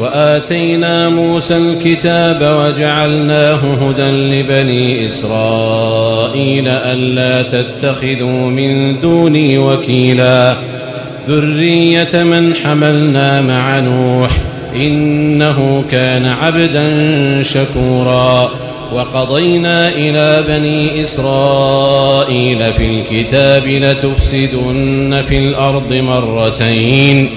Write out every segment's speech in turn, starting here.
وآتينا موسى الكتاب وجعلناه هدى لبني إسرائيل ألا تتخذوا من دوني وكيلا. ذرية من حملنا مع نوح إنه كان عبدا شكورا. وقضينا إلى بني إسرائيل في الكتاب لتفسدن في الأرض مرتين.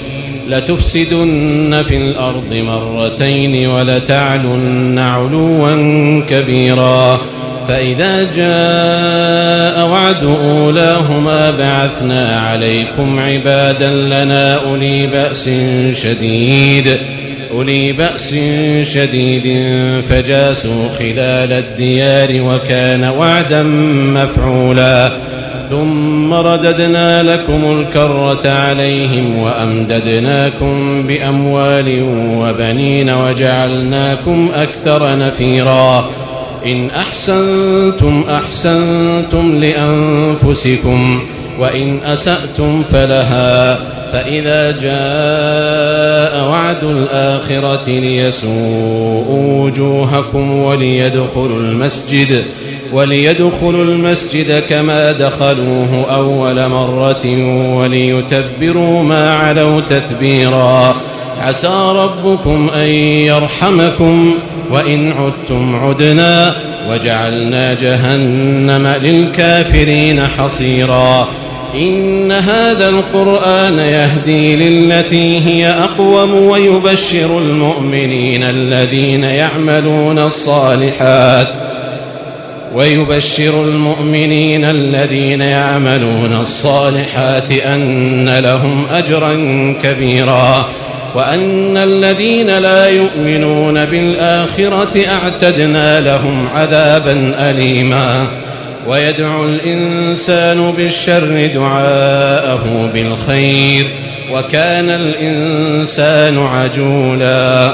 لتفسدن في الأرض مرتين ولتعلن علوا كبيرا. فإذا جاء وعد أولاهما بعثنا عليكم عبادا لنا أولي بأس شديد. أولي بأس شديد فجاسوا خلال الديار وكان وعدا مفعولا. ثم رددنا لكم الكرة عليهم وأمددناكم بأموال وبنين وجعلناكم أكثر نفيرا. إن أحسنتم أحسنتم لأنفسكم وإن أسأتم فلها. فإذا جاء وعد الآخرة ليسوءوا وجوهكم وليدخلوا المسجد. وليدخلوا المسجد كما دخلوه أول مرة وليتبروا ما علوا تتبيرا. عسى ربكم أن يرحمكم وإن عدتم عدنا وجعلنا جهنم للكافرين حصيراً. إن هذا القرآن يهدي للتي هي أقوم ويبشر المؤمنين الذين يعملون الصالحات ويبشر المؤمنين الذين يعملون الصالحات أن لهم أجرا كبيرا وأن الذين لا يؤمنون بالآخرة أعتدنا لهم عذابا أليماً ويدعو الإنسان بالشر دعاءه بالخير وكان الإنسان عجولا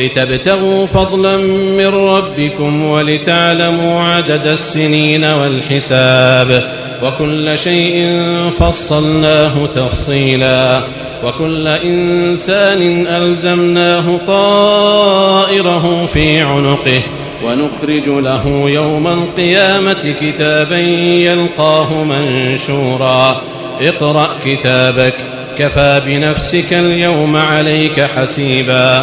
لتبتغوا فضلا من ربكم ولتعلموا عدد السنين والحساب وكل شيء فصلناه تفصيلا وكل إنسان ألزمناه طائره في عنقه ونخرج له يوم القيامة كتابا يلقاه منشورا اقرأ كتابك كفى بنفسك اليوم عليك حسيبا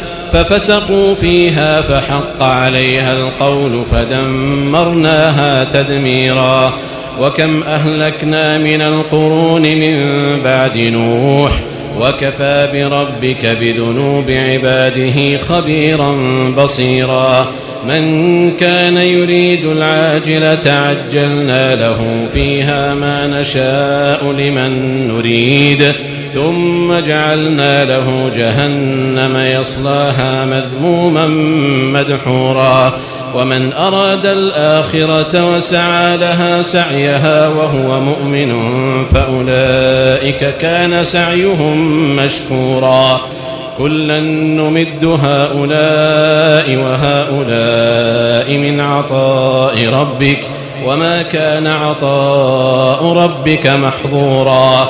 فحق عليها القول فدمرناها تدميرا وكم أهلكنا من القرون من بعد نوح وكفى بربك بذنوب عباده خبيرا بصيرا من كان يريد العاجلة عجلنا له فيها ما نشاء لمن نريد ثم جعلنا له جهنم يصلاها مذموما مدحورا. ومن أراد الآخرة وسعى لها سعيها وهو مؤمن فأولئك كان سعيهم مشكورا. كلا نمد هؤلاء وهؤلاء من عطاء ربك وما كان عطاء ربك محظورا.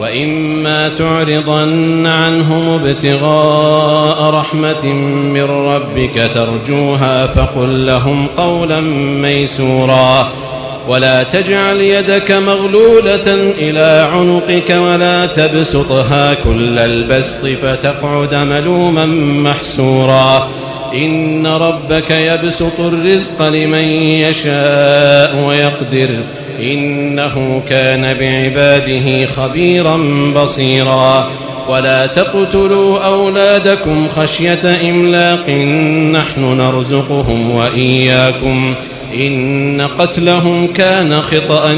وإما تعرضن عنهم ابتغاء رحمة من ربك ترجوها فقل لهم قولا ميسورا. ولا تجعل يدك مغلولة إلى عنقك ولا تبسطها كل البسط فتقعد ملوما محسورا. إن ربك يبسط الرزق لمن يشاء ويقدر. إنه كان بعباده خبيرا بصيرا. ولا تقتلوا أولادكم خشية إملاق نحن نرزقهم وإياكم. إن قتلهم كان خطأ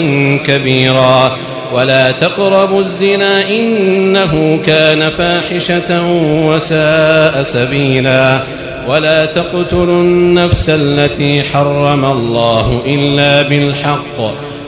كبيرا. ولا تقربوا الزنا إنه كان فاحشة وساء سبيلا. ولا تقتلوا النفس التي حرم الله إلا بالحق.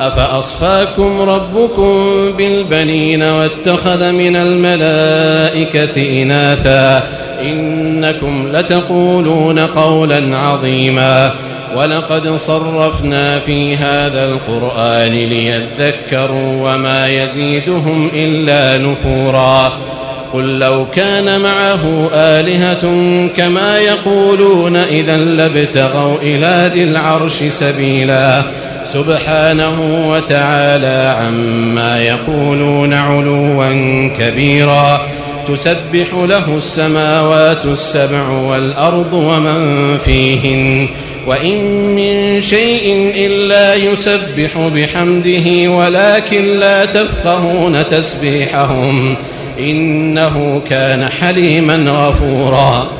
أفأصفاكم ربكم بالبنين واتخذ من الملائكة إناثا إنكم لتقولون قولا عظيما ولقد صرفنا في هذا القرآن ليذكروا وما يزيدهم إلا نفورا قل لو كان معه آلهة كما يقولون إذا لابتغوا إلى ذي العرش سبيلا سبحانه وتعالى عما يقولون علوا كبيرا. تسبح له السماوات السبع والأرض ومن فيهن. وإن من شيء إلا يسبح بحمده ولكن لا تفقهون تسبيحهم. إنه كان حليما غفورا.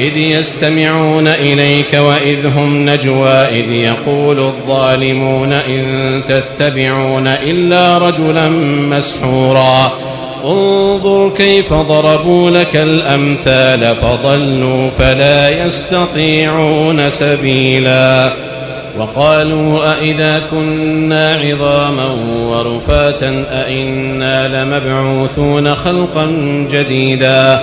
إذ يستمعون إليك وإذ هم نجوى إذ يقول الظالمون إن تتبعون إلا رجلا مسحورا. انظر كيف ضربوا لك الأمثال فضلوا فلا يستطيعون سبيلا. وقالوا أئذا كنا عظاما ورفاتا أئنا لمبعوثون خلقا جديدا.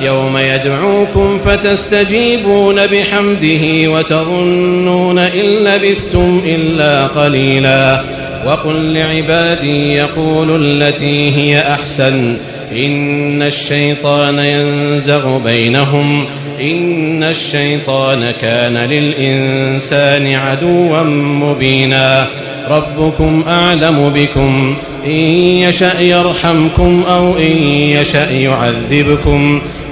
يوم يدعوكم فتستجيبون بحمده وتظنون إن لبثتم إلا قليلا. وقل لعبادي يقولوا التي هي أحسن. إن الشيطان ينزغ بينهم. إن الشيطان كان للإنسان عدوا مبينا. ربكم أعلم بكم. إن يشأ يرحمكم أو إن يشأ يعذبكم.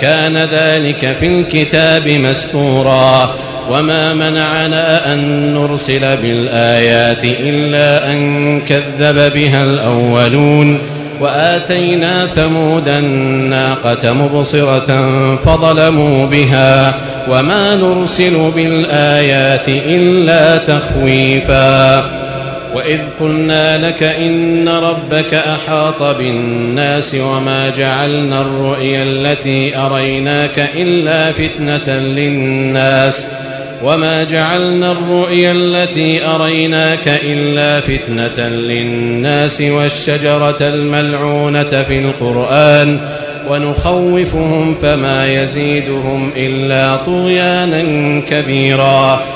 كان ذلك في الكتاب مسطورا وما منعنا أن نرسل بالآيات إلا أن كذب بها الأولون وآتينا ثمود الناقة مبصرة فظلموا بها وما نرسل بالآيات إلا تخويفا وإذ قلنا لك إن ربك أحاط بالناس وما جعلنا الرؤيا التي أريناك إلا فتنة للناس وما جعلنا الرؤيا التي أريناك إلا فتنة للناس والشجرة الملعونة في القرآن ونخوفهم فما يزيدهم إلا طغيانا كبيرا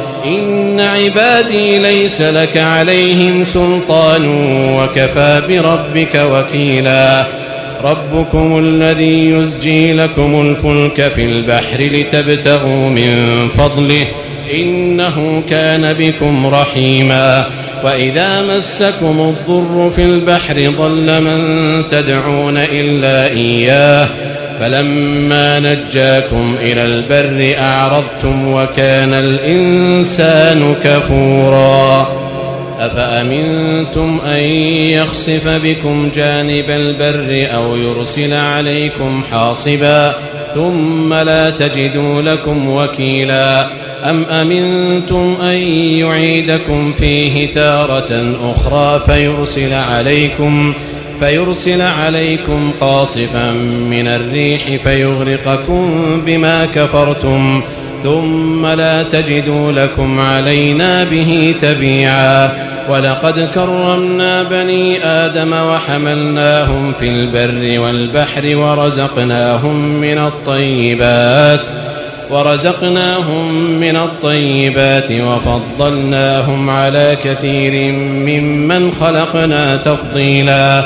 إن عبادي ليس لك عليهم سلطان وكفى بربك وكيلا. ربكم الذي يزجي لكم الفلك في البحر لتبتغوا من فضله. إنه كان بكم رحيما. وإذا مسكم الضر في البحر ضل من تدعون إلا إياه. فلما نجاكم إلى البر أعرضتم وكان الإنسان كفورا. أفأمنتم أن يخسف بكم جانب البر أو يرسل عليكم حاصبا؟ ثم لا تجدوا لكم وكيلا. أم أمنتم أن يعيدكم فيه تارة أخرى فيرسل عليكم فيرسل عليكم قاصفا من الريح فيغرقكم بما كفرتم ثم لا تجدوا لكم علينا به تبيعا. ولقد كرمنا بني آدم وحملناهم في البر والبحر ورزقناهم من الطيبات ورزقناهم من الطيبات وفضلناهم على كثير ممن خلقنا تفضيلا.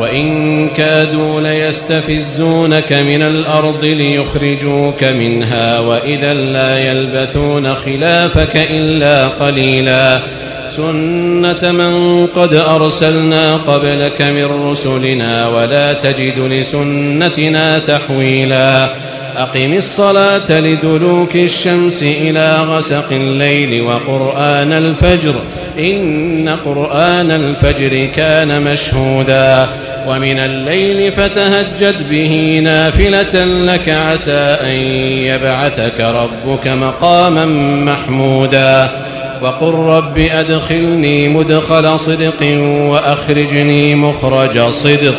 وإن كادوا ليستفزونك من الأرض ليخرجوك منها وإذا لا يلبثون خلافك إلا قليلاً. سنة من قد أرسلنا قبلك من رسلنا ولا تجد لسنتنا تحويلا. أقم الصلاة لدلوك الشمس إلى غسق الليل وقرآن الفجر. إن قرآن الفجر كان مشهودا. ومن الليل فتهجد به نافلة لك عسى أن يبعثك ربك مقاما محمودا وقل رب أدخلني مدخل صدق وأخرجني مخرج صدق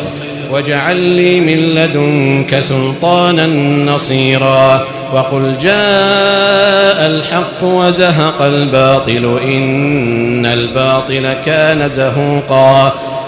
واجعل لي من لدنك سلطانا نصيرا وقل جاء الحق وزهق الباطل إن الباطل كان زهوقا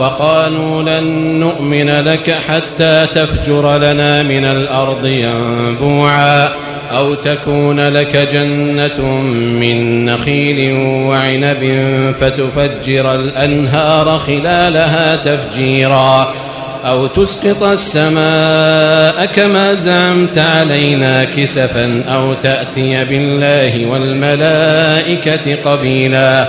وقالوا لن نؤمن لك حتى تفجر لنا من الأرض ينبوعا أو تكون لك جنة من نخيل وعنب فتفجر الأنهار خلالها تفجيرا أو تسقط السماء كما زعمت علينا كسفا أو تأتي بالله والملائكة قبيلاً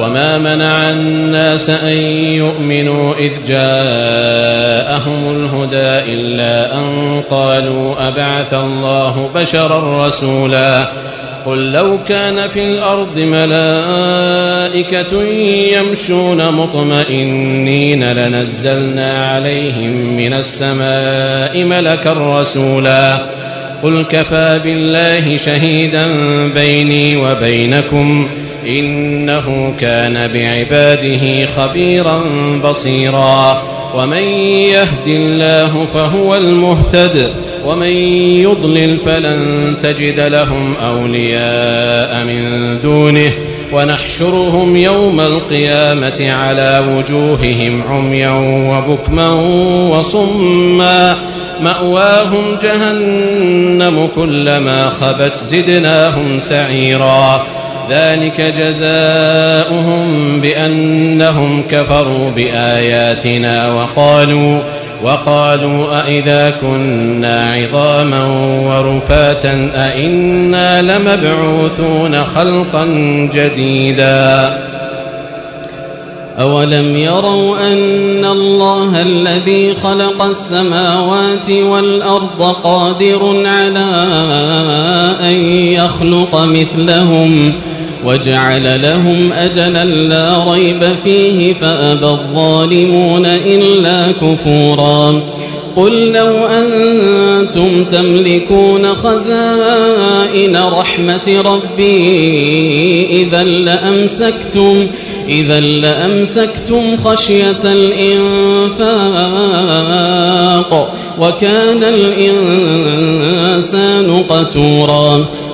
وما منع الناس أن يؤمنوا إذ جاءهم الهدى إلا أن قالوا أبعث الله بشرا رسولا قل لو كان في الأرض ملائكة يمشون مطمئنين لنزلنا عليهم من السماء ملكا رسولا قل كفى بالله شهيدا بيني وبينكم إنه كان بعباده خبيرا بصيرا. ومن يهد الله فهو المهتد ومن يضلل فلن تجد لهم أولياء من دونه. ونحشرهم يوم القيامة على وجوههم عميا وبكما وصما. مأواهم جهنم كلما خبت زدناهم سعيرا. ذلك جزاؤهم بأنهم كفروا بآياتنا وقالوا وقالوا أئذا كنا عظاما ورفاتا أئنا لمبعوثون خلقا جديدا أولم يروا أن الله الذي خلق السماوات والأرض قادر على أن يخلق مثلهم وجعل لهم أجلا لا ريب فيه فأبى الظالمون إلا كفورا. قل لو أنتم تملكون خزائن رحمة ربي إذا لأمسكتم إذا لأمسكتم خشية الإنفاق وكان الإنسان قتورا.